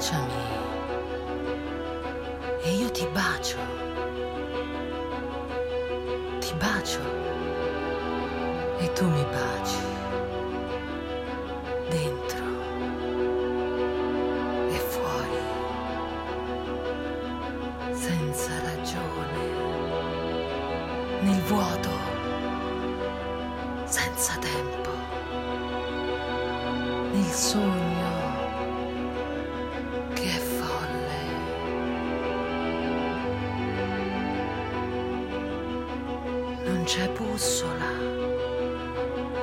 Baciami. E io ti bacio. Ti bacio. E tu mi baci. Dentro. E fuori. Senza ragione. Nel vuoto. Senza tempo. Nel sogno Non c'è bussola,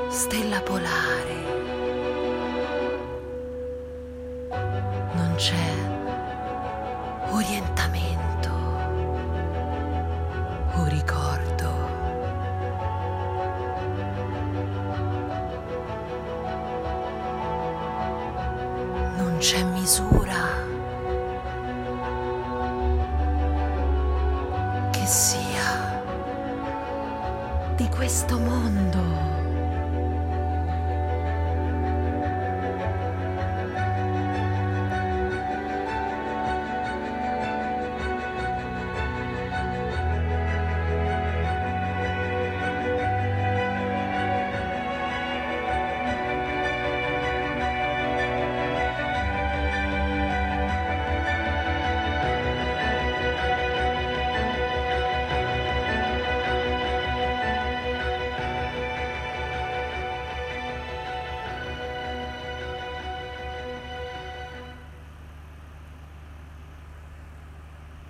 stella polare. Non c'è orientamento o ricordo. Non c'è misura che sia di questo mondo.